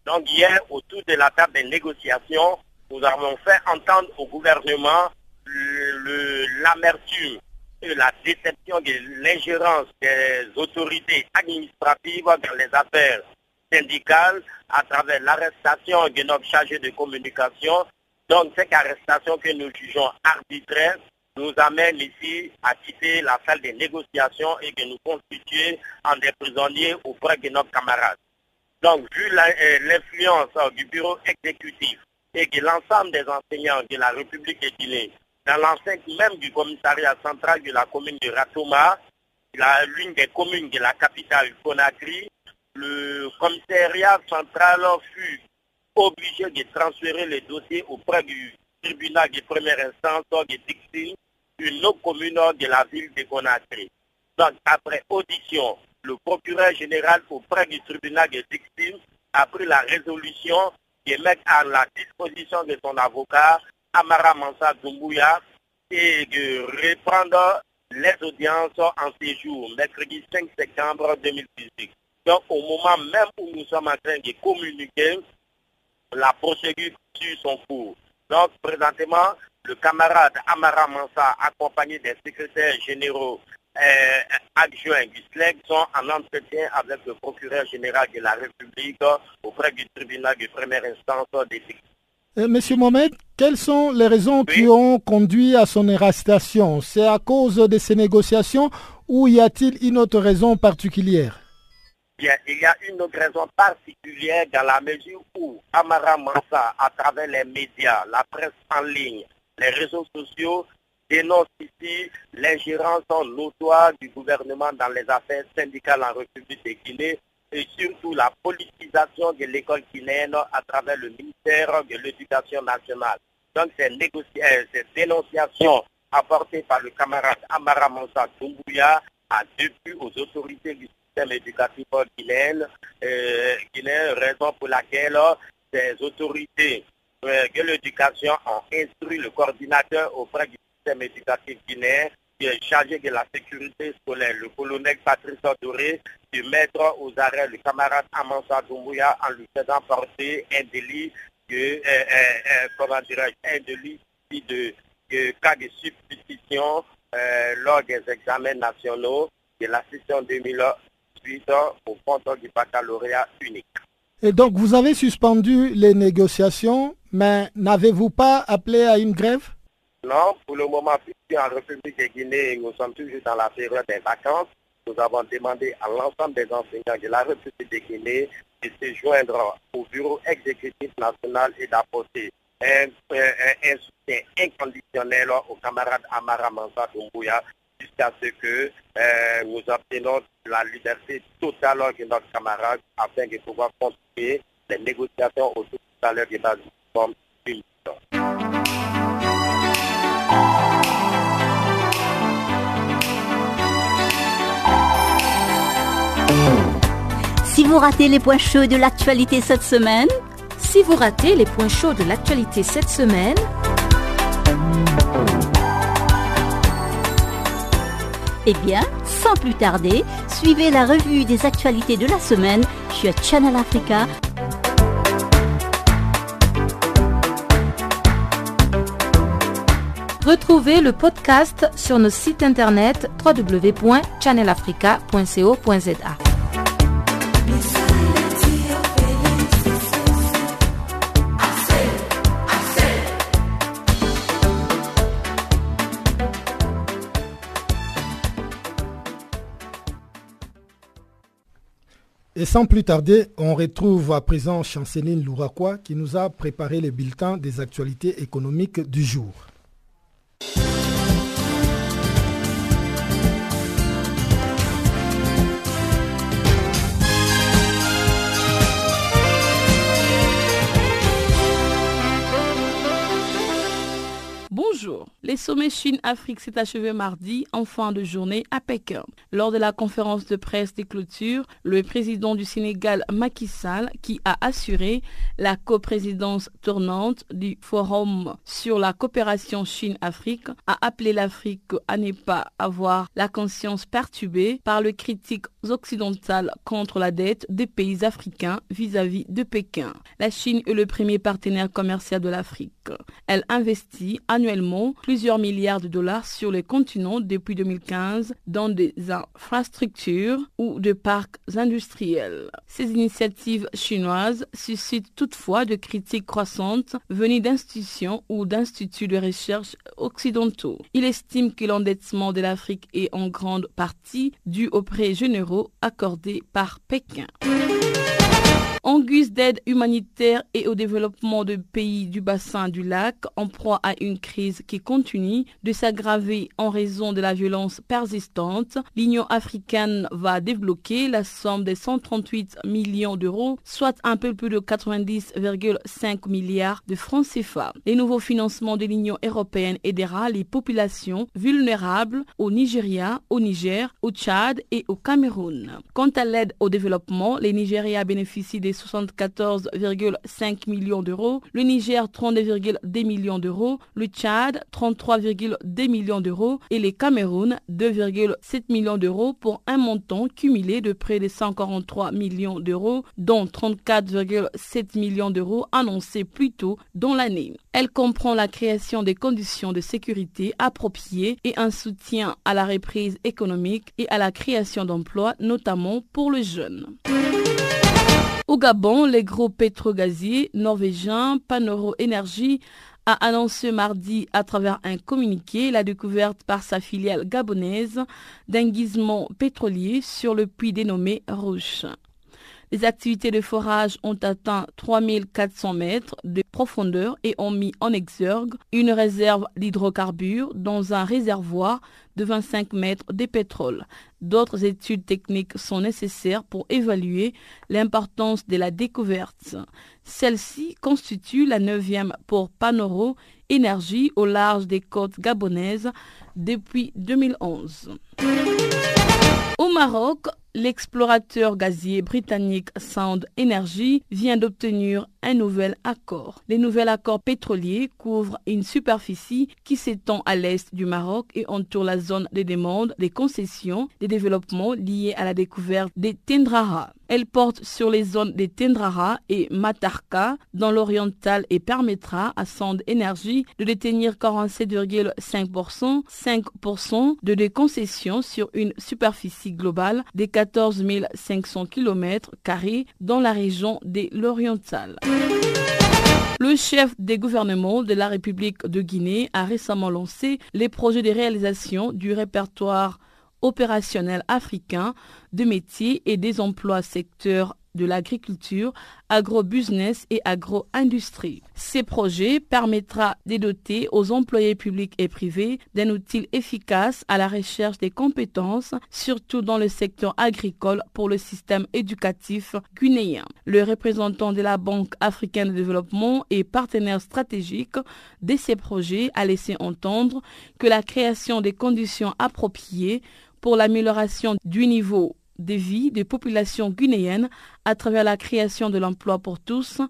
Donc hier, autour de la table des négociations, nous avons fait entendre au gouvernement l'amertume et la déception de l'ingérence des autorités administratives dans les affaires syndicales à travers l'arrestation de notre chargé de communication. Donc cette arrestation que nous jugeons arbitraire nous amène ici à quitter la salle des négociations et que nous constituer en des prisonniers auprès de nos camarades. Donc, vu euh, l'influence du bureau exécutif et de l'ensemble des enseignants de la République de Guinée, dans l'enceinte même du commissariat central de la commune de Ratoma, l'une des communes de la capitale Conakry, le commissariat central fut obligé de transférer les dossiers auprès du tribunal de première instance de Dixine une autre commune de la ville de Conakry. Donc, après audition, le procureur général auprès du tribunal de Dixine a pris la résolution de mettre à la disposition de son avocat, Amara Mansa Doumbouya, et de reprendre les audiences en séjour, mercredi 5 septembre 2018. Donc, au moment même où nous sommes en train de communiquer, la procédure suit son cours. Donc, présentement, le camarade Amara Mansa, accompagné des secrétaires généraux adjoints du SLEG sont en entretien avec le procureur général de la République auprès du tribunal de première instance des Monsieur Mohamed, quelles sont les raisons qui ont conduit à son arrestation? C'est à cause de ces négociations ou y a-t-il une autre raison particulière? Bien, il y a une autre raison particulière dans la mesure où Amara Mansa, à travers les médias, la presse en ligne, les réseaux sociaux, dénonce ici l'ingérence notoire du gouvernement dans les affaires syndicales en République de Guinée et surtout la politisation de l'école guinéenne à travers le ministère de l'Éducation nationale. Donc ces, euh, ces dénonciations apportées par le camarade Amara Mansa Doumbouya a depuis aux autorités du système éducatif guinéen, euh, guinéen raison pour laquelle ces autorités euh, de l'éducation ont instruit le coordinateur auprès du système éducatif guinéen qui est chargé de la sécurité scolaire, le colonel Patrice Doré, de mettre aux arrêts le camarade Amansa Doumbouya en lui faisant porter un délit de, euh, euh, euh, comment un délit de, cas de substitution lors des examens nationaux de la session 2008 au compte du baccalauréat unique. Et donc, vous avez suspendu les négociations, mais n'avez-vous pas appelé à une grève? Non, pour le moment, en République de Guinée, nous sommes toujours dans la période des vacances, nous avons demandé à l'ensemble des enseignants de la République de Guinée de se joindre au bureau exécutif national et d'apporter un, soutien inconditionnel au camarade Amara Mansa Doumbouya jusqu'à ce que euh, nous obtenons la liberté totale de notre camarade afin de pouvoir continuer les négociations autour du de base forme Si vous ratez les points chauds de l'actualité cette semaine, si vous ratez les points chauds de l'actualité cette semaine, eh bien, sans plus tarder, suivez la revue des actualités de la semaine sur Channel Africa. Retrouvez le podcast sur nos sites internet www.channelafrica.co.za. Et sans plus tarder, on retrouve à présent Chanceline Louraquois qui nous a préparé les bulletins des actualités économiques du jour. Bonjour. Les sommets Chine-Afrique s'est achevé mardi en fin de journée à Pékin. Lors de la conférence de presse des clôtures, le président du Sénégal Macky Sall, qui a assuré la coprésidence tournante du Forum sur la coopération Chine-Afrique, a appelé l'Afrique à ne pas avoir la conscience perturbée par le critique occidental contre la dette des pays africains vis-à-vis -vis de Pékin. La Chine est le premier partenaire commercial de l'Afrique. Elle investit annuellement plusieurs milliards de dollars sur le continent depuis 2015 dans des infrastructures ou de parcs industriels. Ces initiatives chinoises suscitent toutefois de critiques croissantes venues d'institutions ou d'instituts de recherche occidentaux. Il estime que l'endettement de l'Afrique est en grande partie dû aux prêts généraux accordés par Pékin. En guise d'aide humanitaire et au développement de pays du bassin du lac en proie à une crise qui continue de s'aggraver en raison de la violence persistante, l'Union africaine va débloquer la somme de 138 millions d'euros, soit un peu plus de 90,5 milliards de francs CFA. Les nouveaux financements de l'Union européenne aidera les populations vulnérables au Nigeria, au Niger, au Tchad et au Cameroun. Quant à l'aide au développement, les Nigérias bénéficient des 74,5 millions d'euros, le Niger 32,2 millions d'euros, le Tchad 33,2 millions d'euros et les Cameroun 2,7 millions d'euros pour un montant cumulé de près de 143 millions d'euros, dont 34,7 millions d'euros annoncés plus tôt dans l'année. Elle comprend la création des conditions de sécurité appropriées et un soutien à la reprise économique et à la création d'emplois, notamment pour les jeunes. Au Gabon, les gros pétrogaziers norvégiens Panoro Energy a annoncé mardi à travers un communiqué la découverte par sa filiale gabonaise d'un gisement pétrolier sur le puits dénommé Rouge. Les activités de forage ont atteint 3400 mètres de profondeur et ont mis en exergue une réserve d'hydrocarbures dans un réservoir de 25 mètres de pétrole. D'autres études techniques sont nécessaires pour évaluer l'importance de la découverte. Celle-ci constitue la neuvième pour Panoro Énergie au large des côtes gabonaises depuis 2011. Au Maroc, l'explorateur gazier britannique Sound Energy vient d'obtenir un nouvel accord. Les nouveaux accords pétroliers couvrent une superficie qui s'étend à l'est du Maroc et entoure la zone des demandes, des concessions, des développements liés à la découverte des Tendrara. Elle porte sur les zones des Tendrara et Matarka dans l'oriental et permettra à Sound Energy de détenir 47,5%, 5% de des concessions sur une superficie globale des 14 500 km dans la région de l'oriental. Le chef des gouvernements de la République de Guinée a récemment lancé les projets de réalisation du répertoire opérationnel africain de métiers et des emplois secteurs de l'agriculture, agro-business et agro-industrie. Ces projets permettra de doter aux employés publics et privés d'un outil efficace à la recherche des compétences, surtout dans le secteur agricole pour le système éducatif guinéen. Le représentant de la Banque africaine de développement et partenaire stratégique de ces projets a laissé entendre que la création des conditions appropriées pour l'amélioration du niveau des vies des populations guinéennes à travers la création de l'emploi pour tous,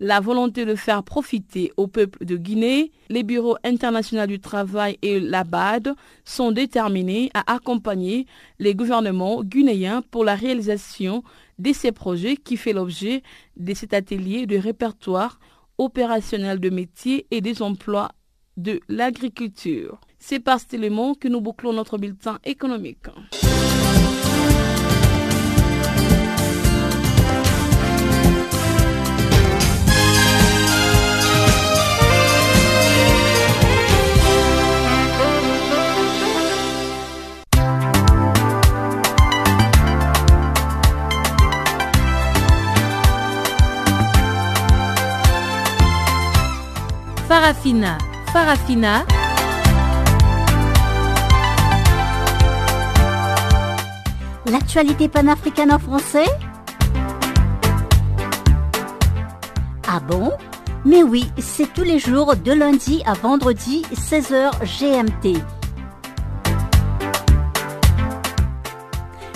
la volonté de faire profiter au peuple de Guinée, les bureaux internationaux du travail et la BAD sont déterminés à accompagner les gouvernements guinéens pour la réalisation de ces projets qui fait l'objet de cet atelier de répertoire opérationnel de métiers et des emplois de l'agriculture. C'est par cet élément que nous bouclons notre bulletin économique. Farafina. Farafina. L'actualité panafricaine en français Ah bon? Mais oui, c'est tous les jours de lundi à vendredi 16h GMT.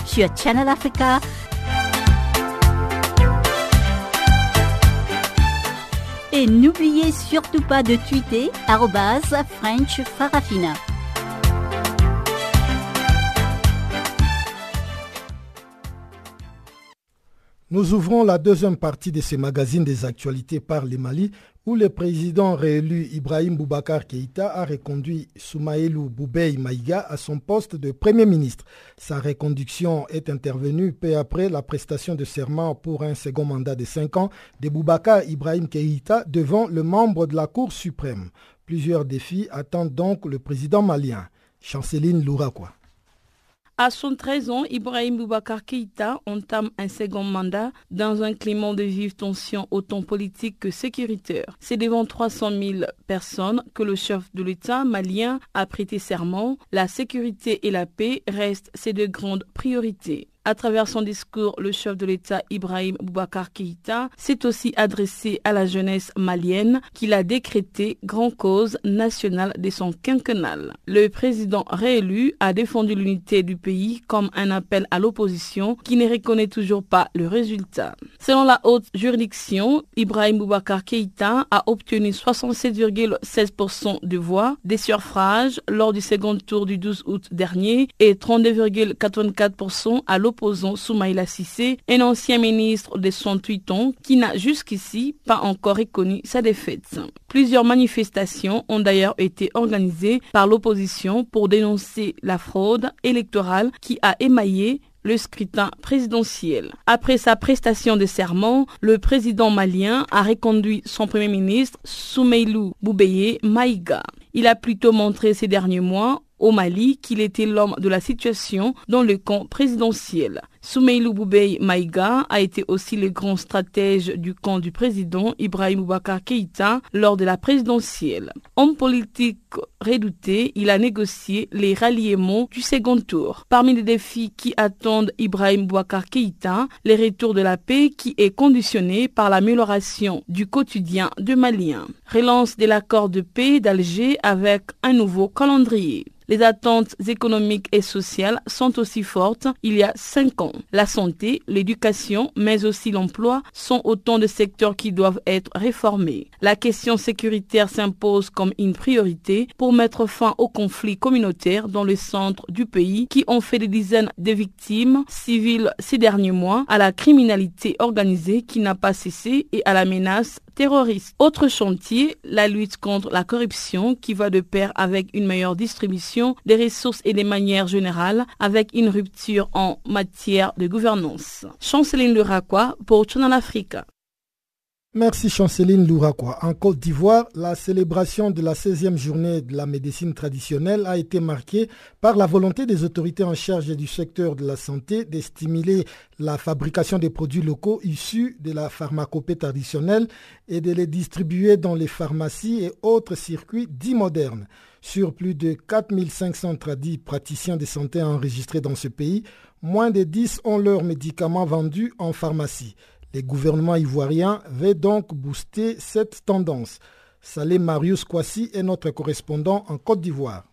Sur Channel Africa Et n'oubliez surtout pas de tweeter French Farafina. Nous ouvrons la deuxième partie de ce magazine des actualités par le Mali, où le président réélu Ibrahim Boubacar Keïta a reconduit Soumaïlou Boubei Maïga à son poste de Premier ministre. Sa reconduction est intervenue peu après la prestation de serment pour un second mandat de cinq ans de Boubacar Ibrahim Keïta devant le membre de la Cour suprême. Plusieurs défis attendent donc le président malien. Chanceline Louraquois. À son 13 ans, Ibrahim Boubacar Keïta entame un second mandat dans un climat de vive tension autant politique que sécuritaire. C'est devant 300 000 personnes que le chef de l'État malien a prêté serment. La sécurité et la paix restent ses deux grandes priorités. À travers son discours, le chef de l'État Ibrahim Boubacar Keïta s'est aussi adressé à la jeunesse malienne qu'il a décrété grand cause nationale de son quinquennal. Le président réélu a défendu l'unité du pays comme un appel à l'opposition qui ne reconnaît toujours pas le résultat. Selon la haute juridiction, Ibrahim Boubacar Keïta a obtenu 67,16% de voix des suffrages lors du second tour du 12 août dernier et 32,84% à l'opposant Soumaïla Sissé, un ancien ministre de 108 ans qui n'a jusqu'ici pas encore reconnu sa défaite. Plusieurs manifestations ont d'ailleurs été organisées par l'opposition pour dénoncer la fraude électorale qui a émaillé le scrutin présidentiel. Après sa prestation de serment, le président malien a reconduit son premier ministre Soumeilou Boubeye Maïga. Il a plutôt montré ces derniers mois au Mali qu'il était l'homme de la situation dans le camp présidentiel. Soumeilou Boubey Maïga a été aussi le grand stratège du camp du président Ibrahim Boubacar Keïta lors de la présidentielle. Homme politique redouté, il a négocié les ralliements du second tour. Parmi les défis qui attendent Ibrahim Boubacar Keïta, le retour de la paix qui est conditionné par l'amélioration du quotidien de Maliens. Relance de l'accord de paix d'Alger avec un nouveau calendrier. Les attentes économiques et sociales sont aussi fortes il y a cinq ans. La santé, l'éducation, mais aussi l'emploi sont autant de secteurs qui doivent être réformés. La question sécuritaire s'impose comme une priorité pour mettre fin aux conflits communautaires dans le centre du pays qui ont fait des dizaines de victimes civiles ces derniers mois, à la criminalité organisée qui n'a pas cessé et à la menace terroriste. Autre chantier, la lutte contre la corruption qui va de pair avec une meilleure distribution des ressources et des manières générales avec une rupture en matière de gouvernance. Chanceline Luraquois pour Channel Africa. Merci Chanceline Louraquois. En Côte d'Ivoire, la célébration de la 16e journée de la médecine traditionnelle a été marquée par la volonté des autorités en charge du secteur de la santé de stimuler la fabrication des produits locaux issus de la pharmacopée traditionnelle et de les distribuer dans les pharmacies et autres circuits dits modernes. Sur plus de 4500 tradis praticiens de santé enregistrés dans ce pays, moins de 10 ont leurs médicaments vendus en pharmacie. Les gouvernements ivoiriens veulent donc booster cette tendance. Salé Marius Kwasi est notre correspondant en Côte d'Ivoire.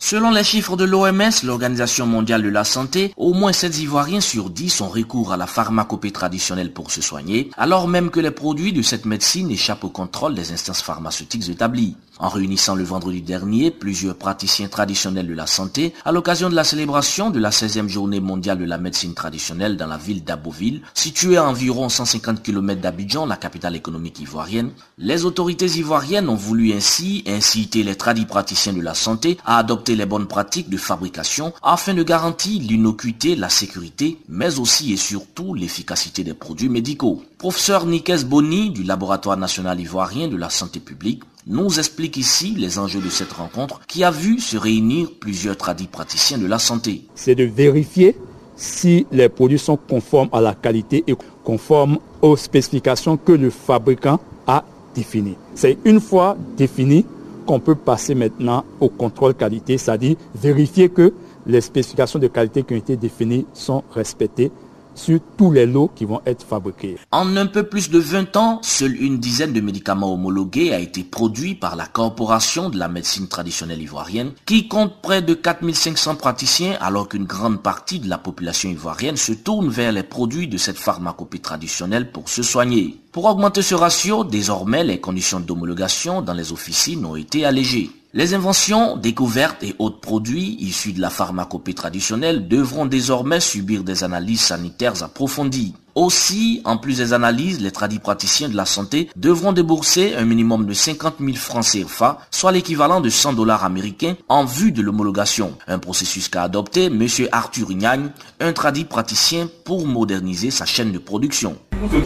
Selon les chiffres de l'OMS, l'Organisation mondiale de la santé, au moins 7 Ivoiriens sur 10 ont recours à la pharmacopée traditionnelle pour se soigner, alors même que les produits de cette médecine échappent au contrôle des instances pharmaceutiques établies. En réunissant le vendredi dernier plusieurs praticiens traditionnels de la santé à l'occasion de la célébration de la 16e journée mondiale de la médecine traditionnelle dans la ville d'Aboville, située à environ 150 km d'Abidjan, la capitale économique ivoirienne, les autorités ivoiriennes ont voulu ainsi inciter les tradis praticiens de la santé à adopter les bonnes pratiques de fabrication afin de garantir l'innocuité, la sécurité, mais aussi et surtout l'efficacité des produits médicaux. Professeur Nikes Boni du Laboratoire national ivoirien de la santé publique nous explique ici les enjeux de cette rencontre qui a vu se réunir plusieurs tradis praticiens de la santé. C'est de vérifier si les produits sont conformes à la qualité et conformes aux spécifications que le fabricant a définies. C'est une fois défini qu'on peut passer maintenant au contrôle qualité, c'est-à-dire vérifier que les spécifications de qualité qui ont été définies sont respectées sur tous les lots qui vont être fabriqués. En un peu plus de 20 ans, seule une dizaine de médicaments homologués a été produit par la Corporation de la médecine traditionnelle ivoirienne, qui compte près de 4500 praticiens, alors qu'une grande partie de la population ivoirienne se tourne vers les produits de cette pharmacopée traditionnelle pour se soigner. Pour augmenter ce ratio, désormais les conditions d'homologation dans les officines ont été allégées. Les inventions, découvertes et autres produits issus de la pharmacopée traditionnelle devront désormais subir des analyses sanitaires approfondies. Aussi, en plus des analyses, les tradis praticiens de la santé devront débourser un minimum de 50 000 francs CFA, soit l'équivalent de 100 dollars américains, en vue de l'homologation. Un processus qu'a adopté M. Arthur Ignagne, un tradit praticien pour moderniser sa chaîne de production.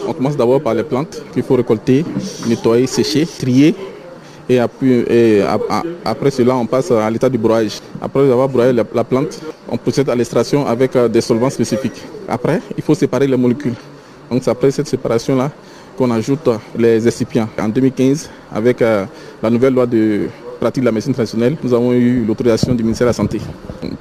On commence d'abord par les plantes qu'il faut récolter, nettoyer, sécher, trier et, après cela on passe à l'état du broyage. Après avoir broyé la, plante, on procède à l'extraction avec euh, des solvants spécifiques. Après, il faut séparer les molécules. Donc c'est après cette séparation-là qu'on ajoute les excipients. En 2015, avec euh, la nouvelle loi de pratique de la médecine traditionnelle, nous avons eu l'autorisation du ministère de la Santé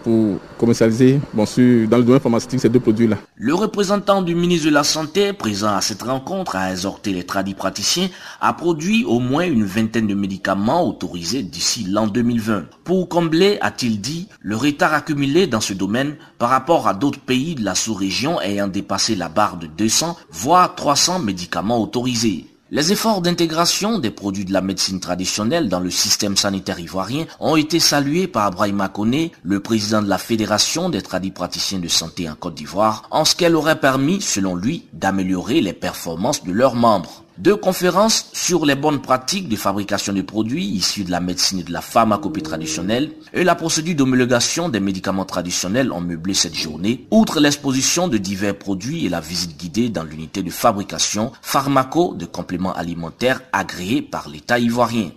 pour commercialiser dans le domaine pharmaceutique ces deux produits-là. Le représentant du ministre de la Santé présent à cette rencontre a exhorté les tradis praticiens à produire au moins une vingtaine de médicaments autorisés d'ici l'an 2020. Pour combler, a-t-il dit, le retard accumulé dans ce domaine par rapport à d'autres pays de la sous-région ayant dépassé la barre de 200 voire 300 médicaments autorisés. Les efforts d'intégration des produits de la médecine traditionnelle dans le système sanitaire ivoirien ont été salués par Brahima Kone, le président de la Fédération des tradis praticiens de santé en Côte d'Ivoire, en ce qu'elle aurait permis, selon lui, d'améliorer les performances de leurs membres. Deux conférences sur les bonnes pratiques de fabrication de produits issus de la médecine et de la pharmacopée traditionnelle et la procédure d'homologation des médicaments traditionnels ont meublé cette journée, outre l'exposition de divers produits et la visite guidée dans l'unité de fabrication pharmaco de compléments alimentaires agréés par l'État ivoirien.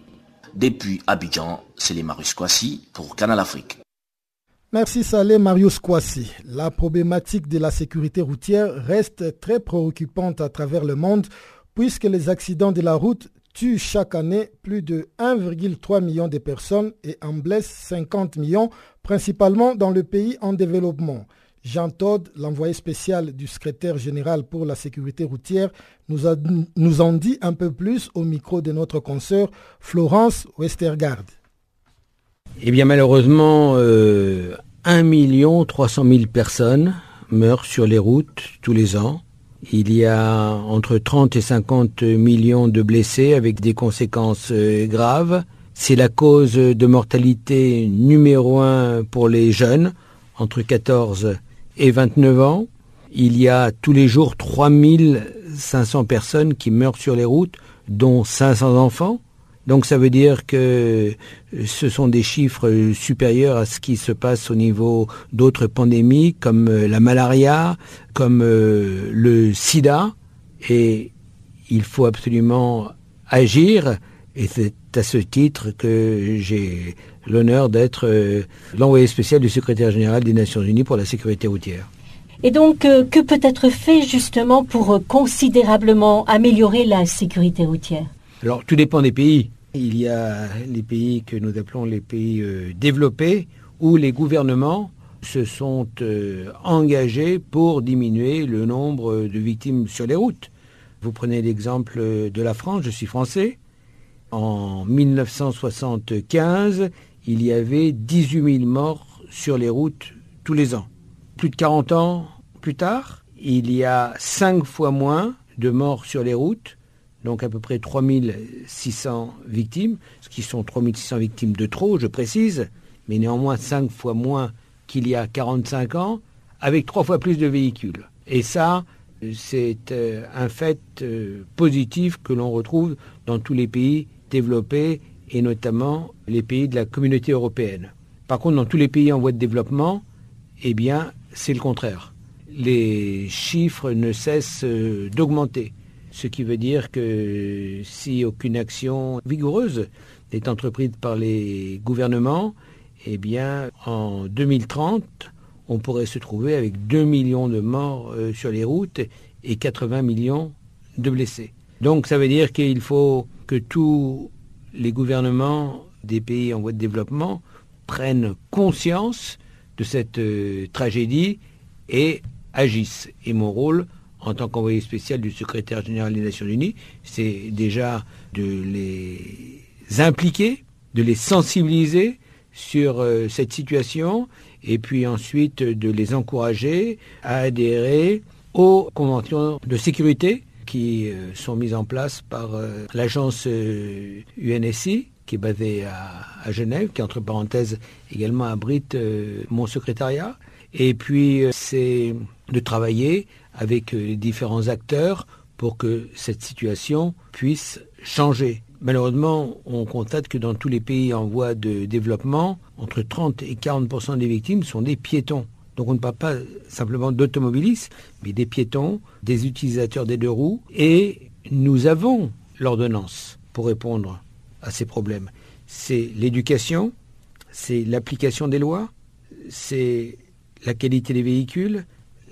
Depuis Abidjan, c'est les Marius Kwasi pour Canal Afrique. Merci Salé Marius Kwasi. La problématique de la sécurité routière reste très préoccupante à travers le monde puisque les accidents de la route tuent chaque année plus de 1,3 million de personnes et en blessent 50 millions, principalement dans le pays en développement. Jean Todd, l'envoyé spécial du secrétaire général pour la sécurité routière, nous, en dit un peu plus au micro de notre consoeur Florence Westergaard. Eh bien malheureusement, euh, 1 300 000 personnes meurent sur les routes tous les ans. Il y a entre 30 et 50 millions de blessés avec des conséquences euh, graves. C'est la cause de mortalité numéro un pour les jeunes entre 14 et 29 ans. Il y a tous les jours 3500 personnes qui meurent sur les routes, dont 500 enfants. Donc ça veut dire que ce sont des chiffres supérieurs à ce qui se passe au niveau d'autres pandémies comme euh, la malaria, comme euh, le sida. Et il faut absolument agir. Et c'est à ce titre que j'ai l'honneur d'être euh, l'envoyé spécial du secrétaire général des Nations Unies pour la sécurité routière. Et donc, que peut être fait justement pour considérablement améliorer la sécurité routière? Alors, tout dépend des pays. Il y a les pays que nous appelons les pays euh, développés, où les gouvernements se sont euh, engagés pour diminuer le nombre de victimes sur les routes. Vous prenez l'exemple de la France, je suis français. En 1975, il y avait 18 000 morts sur les routes tous les ans. Plus de 40 ans plus tard, il y a 5 fois moins de morts sur les routes donc à peu près 3600 victimes, ce qui sont 3600 victimes de trop, je précise, mais néanmoins 5 fois moins qu'il y a 45 ans, avec 3 fois plus de véhicules. Et ça, c'est euh, un fait euh, positif que l'on retrouve dans tous les pays développés et notamment les pays de la communauté européenne. Par contre, dans tous les pays en voie de développement, eh bien, c'est le contraire. Les chiffres ne cessent euh, d'augmenter ce qui veut dire que si aucune action vigoureuse n'est entreprise par les gouvernements, eh bien, en 2030, on pourrait se trouver avec 2 millions de morts euh, sur les routes et 80 millions de blessés. Donc ça veut dire qu'il faut que tous les gouvernements des pays en voie de développement prennent conscience de cette euh, tragédie et agissent. Et mon rôle, en tant qu'envoyé spécial du secrétaire général des Nations Unies, c'est déjà de les impliquer, de les sensibiliser sur euh, cette situation et puis ensuite de les encourager à adhérer aux conventions de sécurité qui euh, sont mises en place par euh, l'agence UNSI qui est basée à, Genève, qui entre parenthèses également abrite mon secrétariat. Et puis c'est de travailler avec euh, les différents acteurs pour que cette situation puisse changer. Malheureusement, on constate que dans tous les pays en voie de développement, entre 30 et 40% des victimes sont des piétons. Donc on ne parle pas simplement d'automobilistes, mais des piétons, des utilisateurs des deux roues. Et nous avons l'ordonnance pour répondre à ces problèmes. C'est l'éducation, c'est l'application des lois, c'est la qualité des véhicules,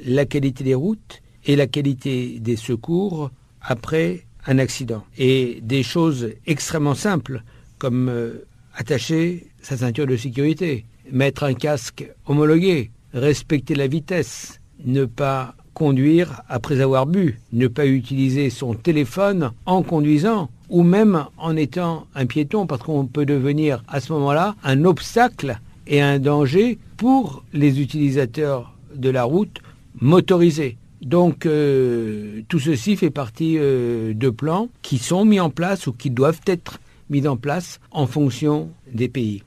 la qualité des routes et la qualité des secours après un accident. Et des choses extrêmement simples, comme euh, attacher sa ceinture de sécurité, mettre un casque homologué, respecter la vitesse, ne pas conduire après avoir bu, ne pas utiliser son téléphone en conduisant ou même en étant un piéton parce qu'on peut devenir à ce moment-là un obstacle et un danger pour les utilisateurs de la route motorisés. Donc euh, tout ceci fait partie euh, de plans qui sont mis en place ou qui doivent être mis en place en fonction des pays.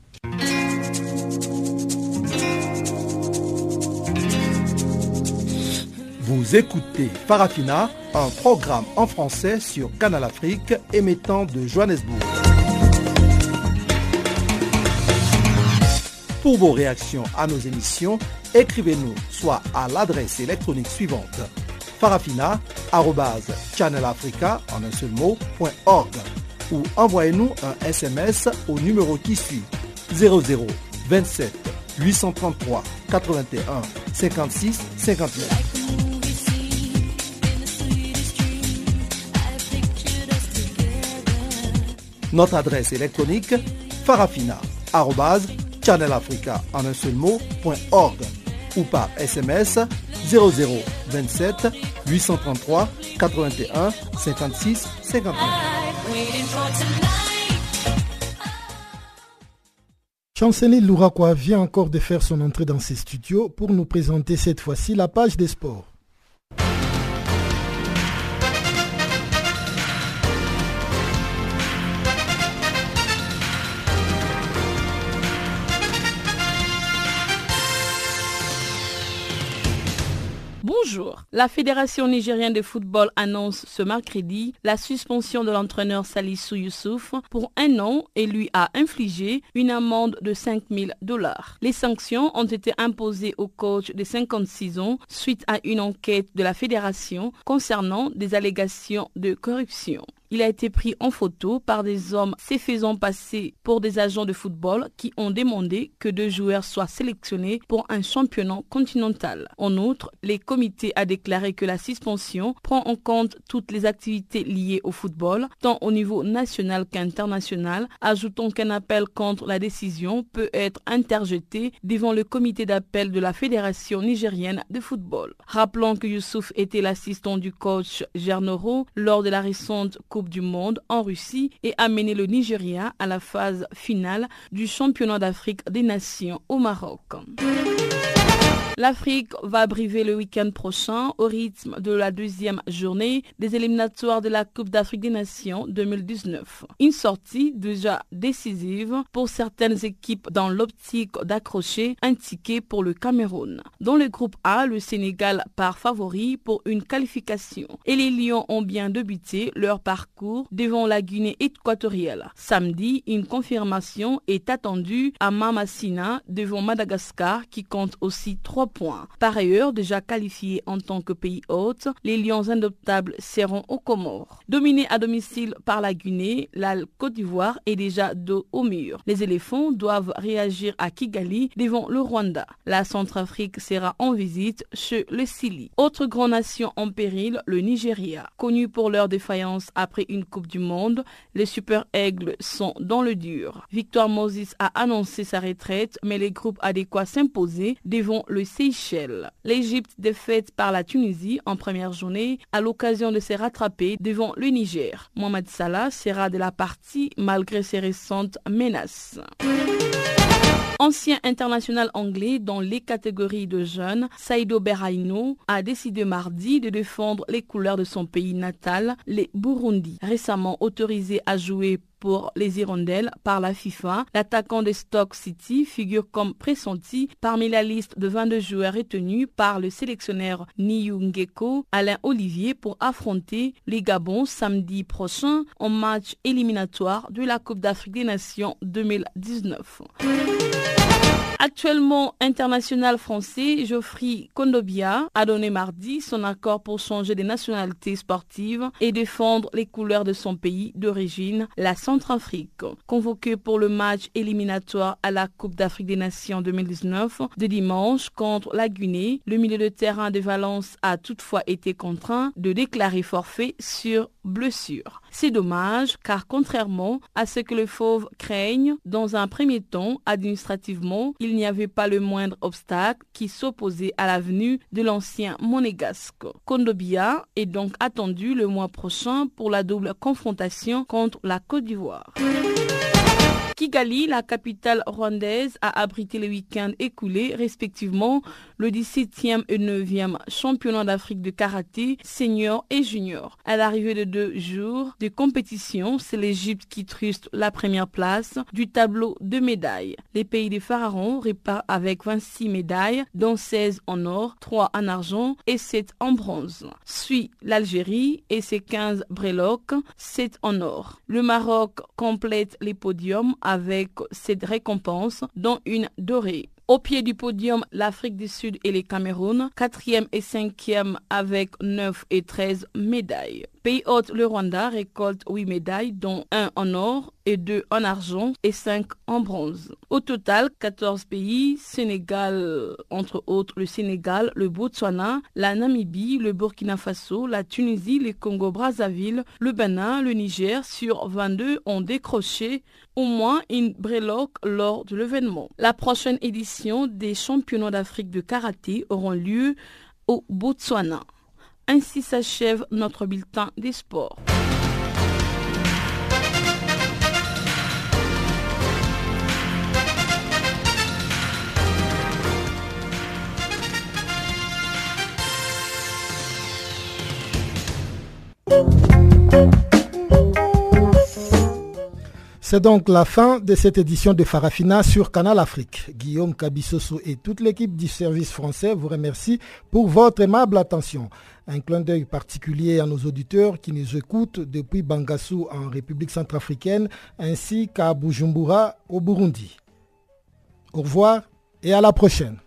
Vous écoutez Farafina, un programme en français sur Canal Afrique émettant de Johannesburg. Pour vos réactions à nos émissions, écrivez-nous soit à l'adresse électronique suivante farafina.channelafrica ou envoyez-nous un SMS au numéro qui suit 00 27 833 81 56 59. Notre adresse électronique farafina.channelafrica en un seul mot, .org ou par SMS 0027 833 81 56 59. Chancelier Louraquois vient encore de faire son entrée dans ses studios pour nous présenter cette fois-ci la page des sports. La Fédération nigérienne de football annonce ce mercredi la suspension de l'entraîneur Salissou Youssouf pour un an et lui a infligé une amende de 5 000 dollars. Les sanctions ont été imposées au coach de 56 ans suite à une enquête de la fédération concernant des allégations de corruption. Il a été pris en photo par des hommes se faisant passer pour des agents de football qui ont demandé que deux joueurs soient sélectionnés pour un championnat continental. En outre, les comités a déclaré que la suspension prend en compte toutes les activités liées au football, tant au niveau national qu'international, ajoutant qu'un appel contre la décision peut être interjeté devant le comité d'appel de la Fédération nigérienne de football. Rappelons que Youssouf était l'assistant du coach Gernoro lors de la récente du Monde en Russie et amené le Nigeria à la phase finale du championnat d'Afrique des Nations au Maroc. L'Afrique va briver le week-end prochain au rythme de la deuxième journée des éliminatoires de la Coupe d'Afrique des Nations 2019. Une sortie déjà décisive pour certaines équipes dans l'optique d'accrocher un ticket pour le Cameroun. Dans le groupe A, le Sénégal part favori pour une qualification et les Lions ont bien débuté leur parcours devant la Guinée équatoriale. Samedi, une confirmation est attendue à Mamasina devant Madagascar qui compte aussi trois Par ailleurs, déjà qualifiés en tant que pays hôte, les Lions indoptables seront aux Comores. Dominés à domicile par la Guinée, la Côte d'Ivoire est déjà dos au mur. Les éléphants doivent réagir à Kigali devant le Rwanda. La Centrafrique sera en visite chez le Sili. Autre grande nation en péril, le Nigeria. Connu pour leur défaillance après une Coupe du Monde, les Super Aigles sont dans le dur. Victoire Moses a annoncé sa retraite, mais les groupes adéquats s'imposaient devant le L'Égypte défaite par la Tunisie en première journée à l'occasion de se rattraper devant le Niger. Mohamed Salah sera de la partie malgré ses récentes menaces. Ancien international anglais dans les catégories de jeunes, Saido Berraino a décidé mardi de défendre les couleurs de son pays natal, les Burundi. Récemment autorisé à jouer pour les Hirondelles par la FIFA. L'attaquant de Stock City figure comme pressenti parmi la liste de 22 joueurs retenus par le sélectionneur Ngeko Alain Olivier pour affronter les Gabons samedi prochain en match éliminatoire de la Coupe d'Afrique des Nations 2019. Actuellement international français, Geoffrey Kondobia a donné mardi son accord pour changer de nationalité sportive et défendre les couleurs de son pays d'origine, la Centrafrique. Convoqué pour le match éliminatoire à la Coupe d'Afrique des Nations 2019 de dimanche contre la Guinée, le milieu de terrain de Valence a toutefois été contraint de déclarer forfait sur C'est dommage car contrairement à ce que le fauve craigne, dans un premier temps, administrativement, il n'y avait pas le moindre obstacle qui s'opposait à la venue de l'ancien monégasque. Kondobia est donc attendu le mois prochain pour la double confrontation contre la Côte d'Ivoire. Kigali, la capitale rwandaise, a abrité les week-ends écoulés, respectivement, le 17e et 9e championnat d'Afrique de karaté senior et junior. À l'arrivée de deux jours de compétition, c'est l'Égypte qui truste la première place du tableau de médailles. Les pays des pharaons réparent avec 26 médailles, dont 16 en or, 3 en argent et 7 en bronze. Suit l'Algérie et ses 15 breloques, 7 en or. Le Maroc complète les podiums avec cette récompense, dont une dorée. Au pied du podium, l'Afrique du Sud et les Cameroun, quatrième et cinquième avec 9 et 13 médailles. Pays hôte, le Rwanda récolte 8 médailles, dont 1 en or et 2 en argent et 5 en bronze. Au total, 14 pays, Sénégal, entre autres le Sénégal, le Botswana, la Namibie, le Burkina Faso, la Tunisie, le Congo-Brazzaville, le Bénin, le Niger, sur 22 ont décroché au moins une breloque lors de l'événement. La prochaine édition des championnats d'Afrique de karaté auront lieu au Botswana. Ainsi s'achève notre bulletin des sports. C'est donc la fin de cette édition de Farafina sur Canal Afrique. Guillaume Cabissoso et toute l'équipe du service français vous remercient pour votre aimable attention. Un clin d'œil particulier à nos auditeurs qui nous écoutent depuis Bangassou en République centrafricaine ainsi qu'à Bujumbura au Burundi. Au revoir et à la prochaine.